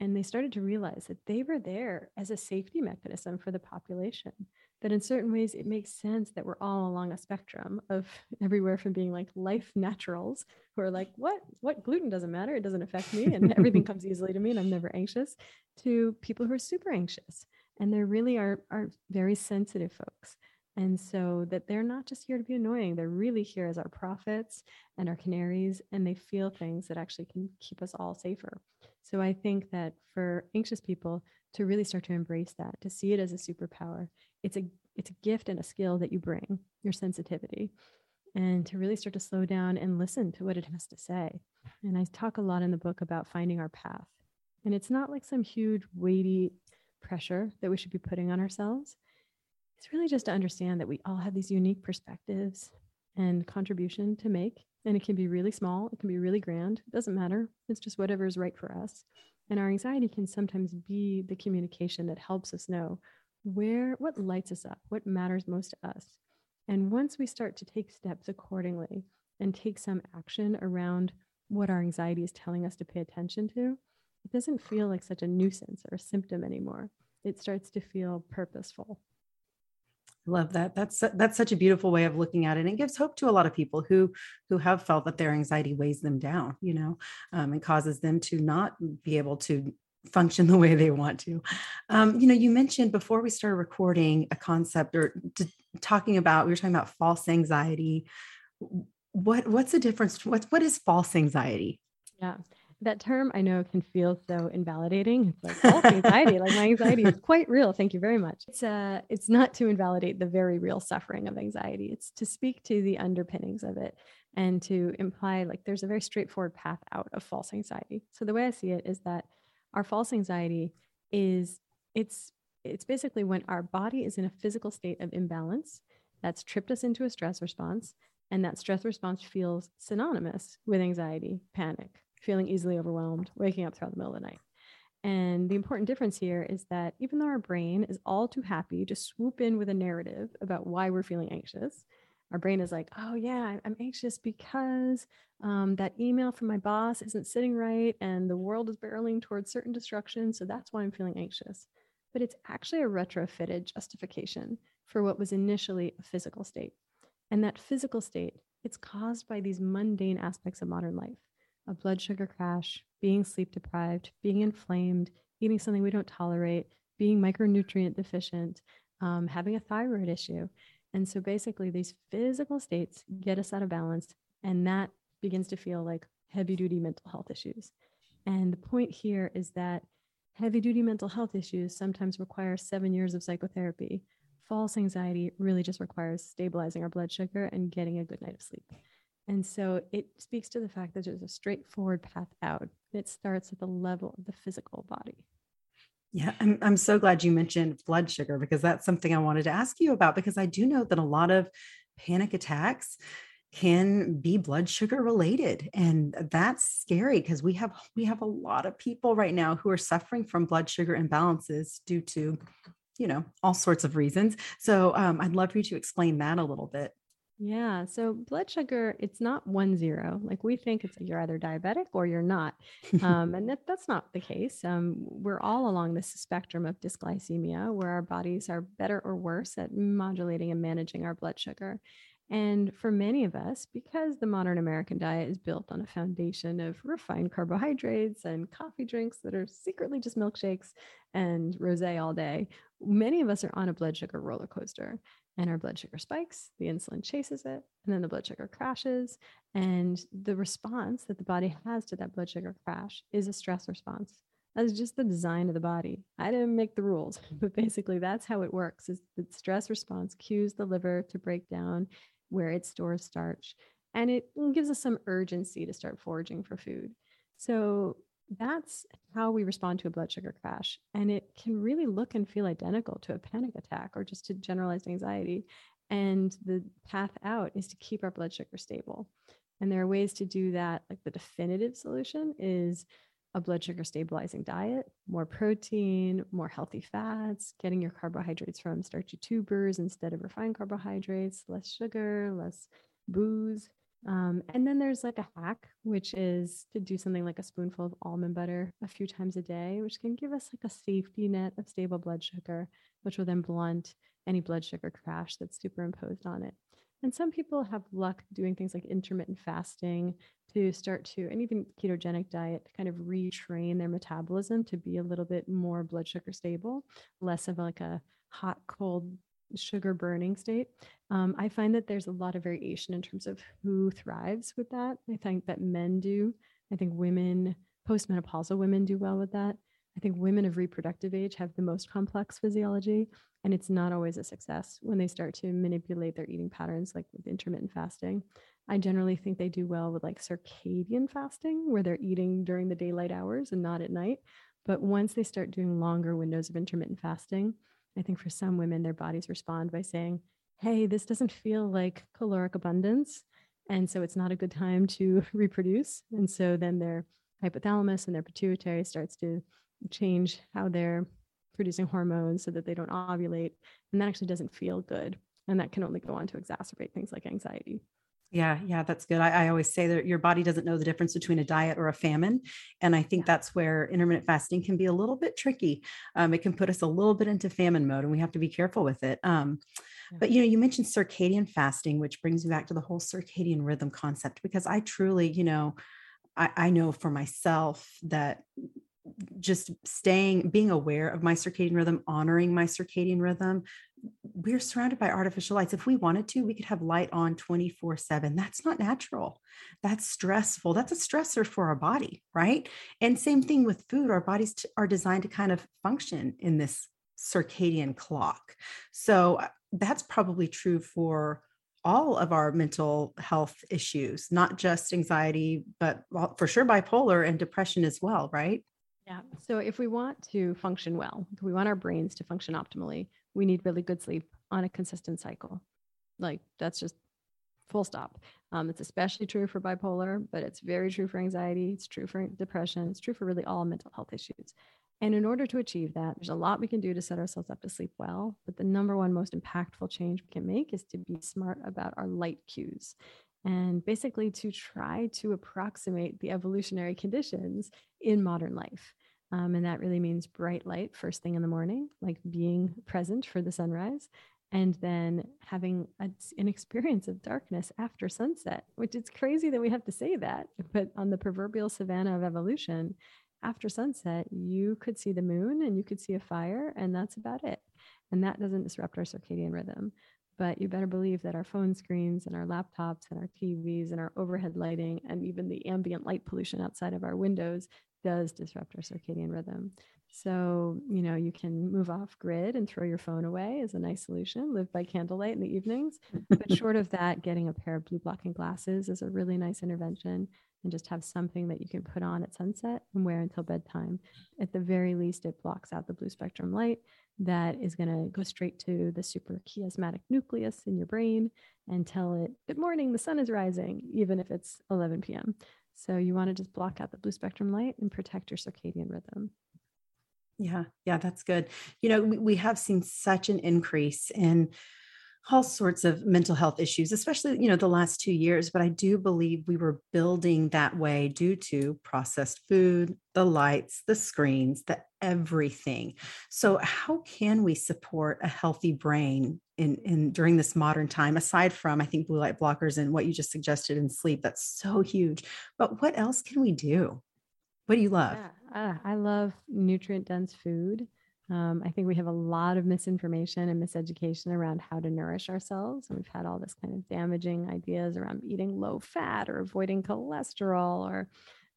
and they started to realize that they were there as a safety mechanism for the population that in certain ways it makes sense that we're all along a spectrum of *laughs* everywhere from being like life naturals who are like what? What? Gluten doesn't matter. It doesn't affect me and everything *laughs* comes easily to me and i'm never anxious to people who are super anxious and they really are are very sensitive folks and so that they're not just here to be annoying. They're really here as our prophets and our canaries and they feel things that actually can keep us all safer so i think that for anxious people to really start to embrace that to see it as a superpower it's a it's a gift and a skill that you bring your sensitivity and to really start to slow down and listen to what it has to say. And i talk a lot in the book about finding our path. And it's not like some huge weighty pressure that we should be putting on ourselves. It's really just to understand that we all have these unique perspectives and contribution to make and it can be really small it can be really grand it doesn't matter it's just whatever is right for us and our anxiety can sometimes be the communication that helps us know where what lights us up, what matters most to us. And once we start to take steps accordingly and take some action around what our anxiety is telling us to pay attention to, it doesn't feel like such a nuisance or a symptom anymore. It starts to feel purposeful. Love that. That's that's such a beautiful way of looking at it and it gives hope to a lot of people who who have felt that their anxiety weighs them down you know um, and causes them to not be able to function *laughs* the way they want to. Um, you know you mentioned before we started recording a concept or t- talking about we were talking about false anxiety. What what's the difference what what is false anxiety? Yeah that term I know can feel so invalidating. It's like false anxiety, like my anxiety is quite real. Thank you very much. It's uh it's not to invalidate the very real suffering of anxiety. It's to speak to the underpinnings of it and to imply like there's a very straightforward path out of false anxiety. So the way I see it is that our false anxiety is it's it's basically when our body is in a physical state of imbalance that's tripped us into a stress response and that stress response feels synonymous with anxiety, panic, feeling easily overwhelmed, waking up throughout the middle of the night. And the important difference here is that even though our brain is all too happy to swoop in with a narrative about why we're feeling anxious, our brain is like, oh, yeah, I'm anxious because um, that email from my boss isn't sitting right and the world is barreling towards certain destruction. So that's why I'm feeling anxious. But it's actually a retrofitted justification for what was initially a physical state. And that physical state, it's caused by these mundane aspects of modern life a blood sugar crash, being sleep deprived, being inflamed, eating something we don't tolerate, being micronutrient deficient, um, having a thyroid issue. And so basically, these physical states get us out of balance, and that begins to feel like heavy duty mental health issues. And the point here is that heavy duty mental health issues sometimes require seven years of psychotherapy. False anxiety really just requires stabilizing our blood sugar and getting a good night of sleep. And so it speaks to the fact that there's a straightforward path out. It starts at the level of the physical body. Yeah, I'm, I'm so glad you mentioned blood sugar because that's something I wanted to ask you about because I do know that a lot of panic attacks can be blood sugar related and that's scary because we have we have a lot of people right now who are suffering from blood sugar imbalances due to you know all sorts of reasons so um, i'd love for you to explain that a little bit yeah. So blood sugar, it's not one zero. Like we think it's you're either diabetic or you're not. Um, and *laughs* that, that's not the case. Um, we're all along this spectrum of dysglycemia where our bodies are better or worse at modulating and managing our blood sugar. And for many of us, because the modern American diet is built on a foundation of refined carbohydrates and coffee drinks that are secretly just milkshakes and rose all day, many of us are on a blood sugar roller coaster and our blood sugar spikes, the insulin chases it, and then the blood sugar crashes. And the response that the body has to that blood sugar crash is a stress response. That's just the design of the body. I didn't make the rules, *laughs* but basically that's how it works is the stress response cues the liver to break down where it stores starch and it gives us some urgency to start foraging for food. So that's how we respond to a blood sugar crash. And it can really look and feel identical to a panic attack or just to generalized anxiety. And the path out is to keep our blood sugar stable. And there are ways to do that. Like the definitive solution is a blood sugar stabilizing diet, more protein, more healthy fats, getting your carbohydrates from starchy tubers instead of refined carbohydrates, less sugar, less booze. Um, and then there's like a hack, which is to do something like a spoonful of almond butter a few times a day, which can give us like a safety net of stable blood sugar, which will then blunt any blood sugar crash that's superimposed on it. And some people have luck doing things like intermittent fasting to start to, and even ketogenic diet to kind of retrain their metabolism to be a little bit more blood sugar stable, less of like a hot, cold sugar burning state. Um, I find that there's a lot of variation in terms of who thrives with that. I think that men do. I think women, postmenopausal women, do well with that. I think women of reproductive age have the most complex physiology, and it's not always a success when they start to manipulate their eating patterns, like with intermittent fasting. I generally think they do well with like circadian fasting, where they're eating during the daylight hours and not at night. But once they start doing longer windows of intermittent fasting, I think for some women, their bodies respond by saying, Hey, this doesn't feel like caloric abundance. And so it's not a good time to *laughs* reproduce. And so then their hypothalamus and their pituitary starts to change how they're producing hormones so that they don't ovulate. And that actually doesn't feel good. And that can only go on to exacerbate things like anxiety. Yeah, yeah, that's good. I, I, always say that your body doesn't know the difference between a diet or a famine. And I think yeah. that's where intermittent fasting can be a little bit tricky. Um, it can put us a little bit into famine mode, and we have to be careful with it. Um, Yeah. But you know, you mentioned circadian fasting, which brings me back to the whole circadian rhythm concept because I truly, you know, I, I know for myself that just staying being aware of my circadian rhythm honoring my circadian rhythm. We're surrounded by artificial lights. If we wanted to we could have light on 24 7 that's not natural. That's stressful. That's a stressor for our body right? And same thing with food. Our bodies t- are designed to kind of function in this circadian clock. So uh, that's probably true for all of our mental health issues not just anxiety but for sure bipolar and depression as well right yeah. So if we want to function well, if we want our brains to function optimally, we need really good sleep on a consistent cycle. Like that's just full stop. Um, it's especially true for bipolar, but it's very true for anxiety. It's true for depression. It's true for really all mental health issues. And in order to achieve that, there's a lot we can do to set ourselves up to sleep well. But the number one most impactful change we can make is to be smart about our light cues and basically to try to approximate the evolutionary conditions in modern life. Um, and that really means bright light first thing in the morning, like being present for the sunrise, and then having a, an experience of darkness after sunset, which it's crazy that we have to say that. But on the proverbial savannah of evolution, after sunset, you could see the moon and you could see a fire, and that's about it. And that doesn't disrupt our circadian rhythm. But you better believe that our phone screens and our laptops and our TVs and our overhead lighting and even the ambient light pollution outside of our windows does disrupt our circadian rhythm. So, you know, you can move off grid and throw your phone away is a nice solution. Live by candlelight in the evenings. But *laughs* short of that, getting a pair of blue blocking glasses is a really nice intervention and just have something that you can put on at sunset and wear until bedtime. At the very least, it blocks out the blue spectrum light that is going to go straight to the suprachiasmatic nucleus in your brain and tell it, Good morning, the sun is rising, even if it's 11 p.m. So you want to just block out the blue spectrum light and protect your circadian rhythm. Yeah, yeah, that's good. You know, we, we have seen such an increase in all sorts of mental health issues, especially, you know, the last two years. But I do believe we were building that way due to processed food, the lights, the screens, the everything. So how can we support a healthy brain in, in during this modern time, aside from I think blue light blockers and what you just suggested in sleep? That's so huge. But what else can we do? What do you love? Yeah, uh, I love nutrient dense food. Um, I think we have a lot of misinformation and miseducation around how to nourish ourselves. And we've had all this kind of damaging ideas around eating low fat or avoiding cholesterol, or,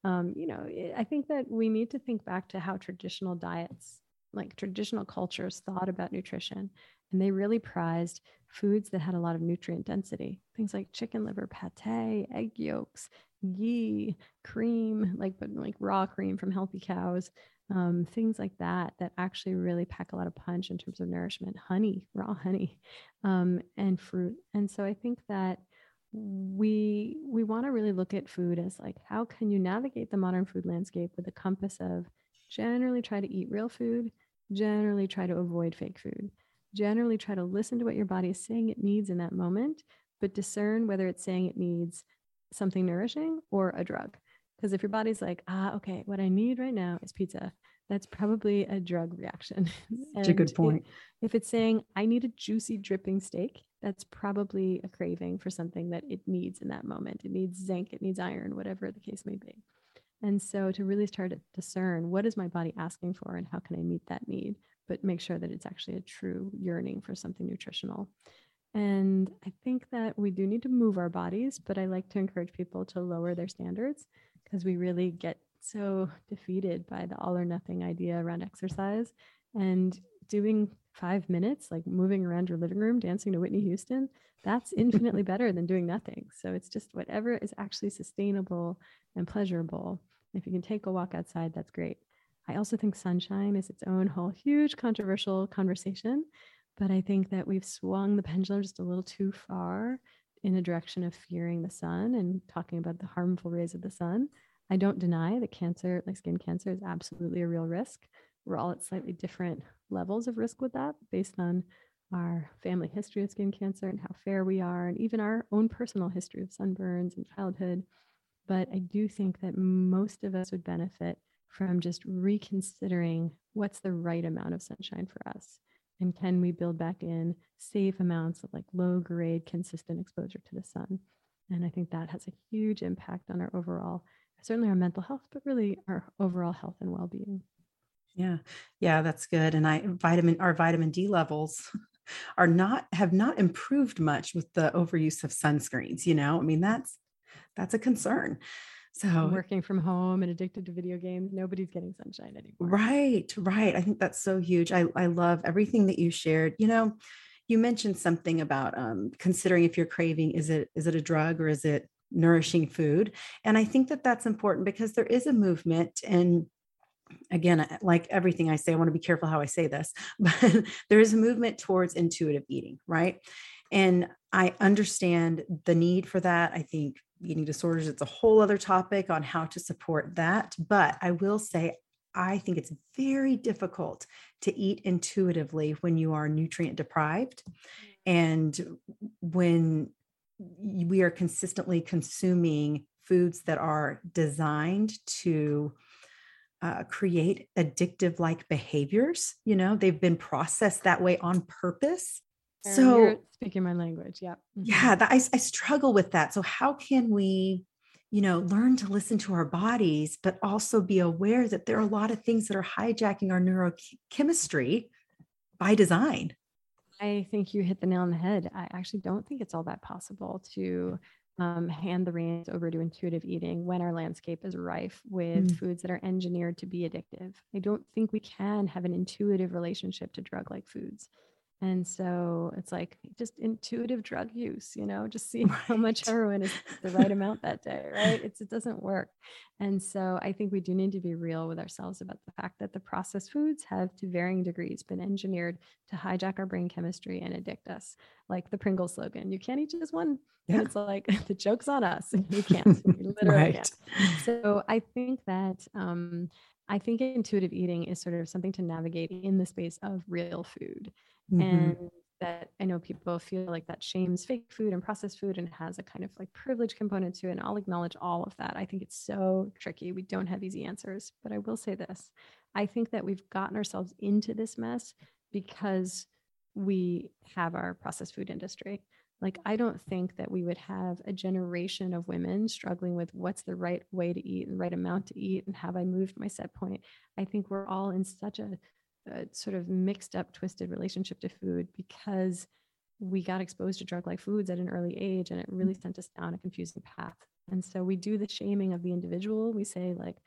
um, you know, eh, I think that we need to think back to how traditional diets, like traditional cultures, thought about nutrition. And they really prized foods that had a lot of nutrient density, things like chicken liver, pate, egg yolks, ghee, cream, like but like raw cream from healthy cows, um, things like that that actually really pack a lot of punch in terms of nourishment. Honey raw honey *laughs* um, and fruit. And so i think that we we want to really look at food as like how can you navigate the modern food landscape with a compass of generally try to eat real food generally try to avoid fake food generally try to listen to what your body is saying it needs in that moment but discern whether it's saying it needs something nourishing or a drug. Because if your body's like, ah, okay, what I need right now is pizza, that's probably a drug reaction. That's a good point. If, if it's saying, I need a juicy dripping steak, that's probably a craving for something that it needs in that moment. It needs zinc, it needs iron, whatever the case may be. And so to really start to discern what is my body asking for and how can I meet that need, but make sure that it's actually a true yearning for something nutritional. And I think that we do need to move our bodies, but I like to encourage people to lower their standards because we really get so defeated by the all or nothing idea around exercise and doing five minutes like moving around your living room dancing to whitney houston that's infinitely *laughs* better than doing nothing so it's just whatever is actually sustainable and pleasurable if you can take a walk outside that's great i also think sunshine is its own whole huge controversial conversation but i think that we've swung the pendulum just a little too far in a direction of fearing the sun and talking about the harmful rays of the sun. I don't deny that cancer, like skin cancer, is absolutely a real risk. We're all at slightly different levels of risk with that based on our family history of skin cancer and how fair we are, and even our own personal history of sunburns and childhood. But I do think that most of us would benefit from just reconsidering what's the right amount of sunshine for us And can we build back in safe amounts of like low grade, consistent exposure to the sun? And I think that has a huge impact on our overall, certainly our mental health, but really our overall health and well being. Yeah. Yeah, that's good. And I vitamin our vitamin D levels *laughs* are not have not improved much with the overuse of sunscreens, you know? I mean, that's that's a concern. So working from home and addicted to video games, nobody's getting sunshine anymore. Right, right. I think that's so huge. I, I love everything that you shared. You know, you mentioned something about um, considering if you're craving, is it is it a drug or is it nourishing food? And I think that that's important because there is a movement and again, like everything I say, I want to be careful how I say this, *laughs* but there is a movement towards intuitive eating, right? And I understand the need for that. I think eating disorders, it's a whole other topic on how to support that. But I will say, I think it's very difficult to eat intuitively when you are nutrient deprived mm. and when we are consistently consuming foods that are designed to uh, create addictive like behaviors. You know, they've been processed that way on purpose. And so, speaking my language, yeah. Mm-hmm. Yeah, that, I, I struggle with that. So, how can we, you know, learn to listen to our bodies, but also be aware that there are a lot of things that are hijacking our neurochemistry by design? I think you hit the nail on the head. I actually don't think it's all that possible to um, hand the reins over to intuitive eating when our landscape is rife with mm. foods that are engineered to be addictive. I don't think we can have an intuitive relationship to drug like foods. And so it's like just intuitive drug use, you know, just see right. how much heroin is the right amount that day, right? It's, it doesn't work. And so I think we do need to be real with ourselves about the fact that the processed foods have to varying degrees been engineered to hijack our brain chemistry and addict us. Like the Pringles slogan, you can't eat just one. Yeah. It's like *laughs* the joke's on us. *laughs* You can't. You literally right. can't. So I think that um, I think intuitive eating is sort of something to navigate in the space of real food mm-hmm. and that I know people feel like that shames fake food and processed food and has a kind of like privilege component to it. And I'll acknowledge all of that. I think it's so tricky. We don't have easy answers. But I will say this I think that we've gotten ourselves into this mess because we have our processed food industry. Like, I don't think that we would have a generation of women struggling with what's the right way to eat and right amount to eat and have I moved my set point. I think we're all in such a a sort of mixed up, twisted relationship to food because we got exposed to drug like foods at an early age and it really mm. sent us down a confusing path. And so we do the shaming of the individual. We say, like,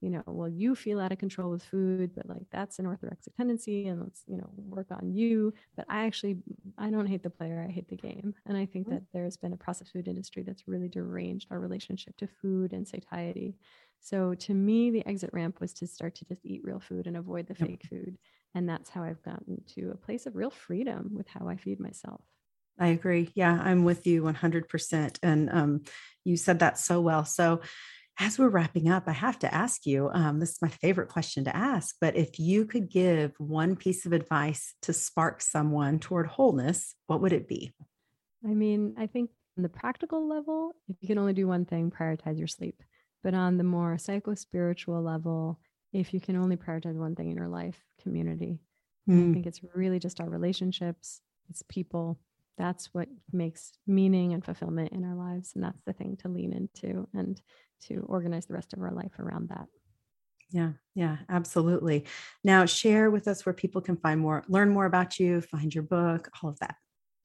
you know, well, you feel out of control with food, but like that's an orthorexic tendency and let's, you know, work on you. But I actually, I don't hate the player, I hate the game. And I think mm-hmm. that there's been a processed food industry that's really deranged our relationship to food and satiety. So to me, the exit ramp was to start to just eat real food and avoid the yep. fake food. And that's how I've gotten to a place of real freedom with how I feed myself. I agree. Yeah, I'm with you 100%. And um, you said that so well. So, as we're wrapping up, I have to ask you um, this is my favorite question to ask, but if you could give one piece of advice to spark someone toward wholeness, what would it be? I mean, I think on the practical level, if you can only do one thing, prioritize your sleep. But on the more psycho spiritual level, if you can only prioritize one thing in your life, community. Mm. I hmm. think it's really just our relationships, it's people. That's what makes meaning and fulfillment in our lives. And that's the thing to lean into and to organize the rest of our life around that. Yeah, yeah, absolutely. Now, share with us where people can find more, learn more about you, find your book, all of that.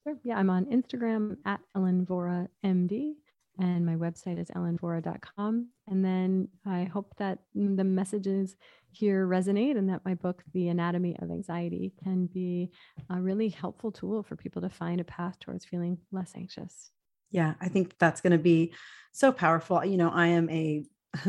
Sure. Yeah, I'm on Instagram at Ellen Vora MD and my website is ellenvora.com. And then I hope that the messages here resonate and that my book, The Anatomy of Anxiety, can be a really helpful tool for people to find a path towards feeling less anxious. Yeah, I think that's going to be so powerful. You know, I am a *laughs*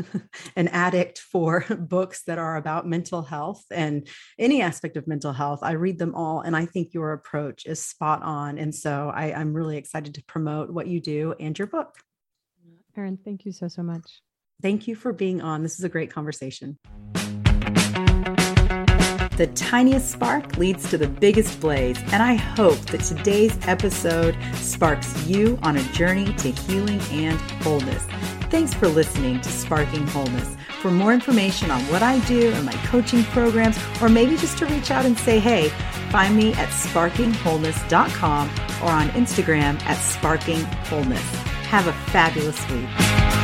an addict for *laughs* books that are about mental health and any aspect of mental health. I read them all, and I think your approach is spot on. And so I, I'm really excited to promote what you do and your book. Erin, thank you so, so much. Thank you for being on. This is a great conversation. The tiniest spark leads to the biggest blaze, and I hope that today's episode sparks you on a journey to healing and wholeness. Thanks for listening to Sparking Wholeness For more information on what I do and my coaching programs, or maybe just to reach out and say hey, find me at sparkingwholeness.com or on Instagram at sparkingwholeness. Have a fabulous week.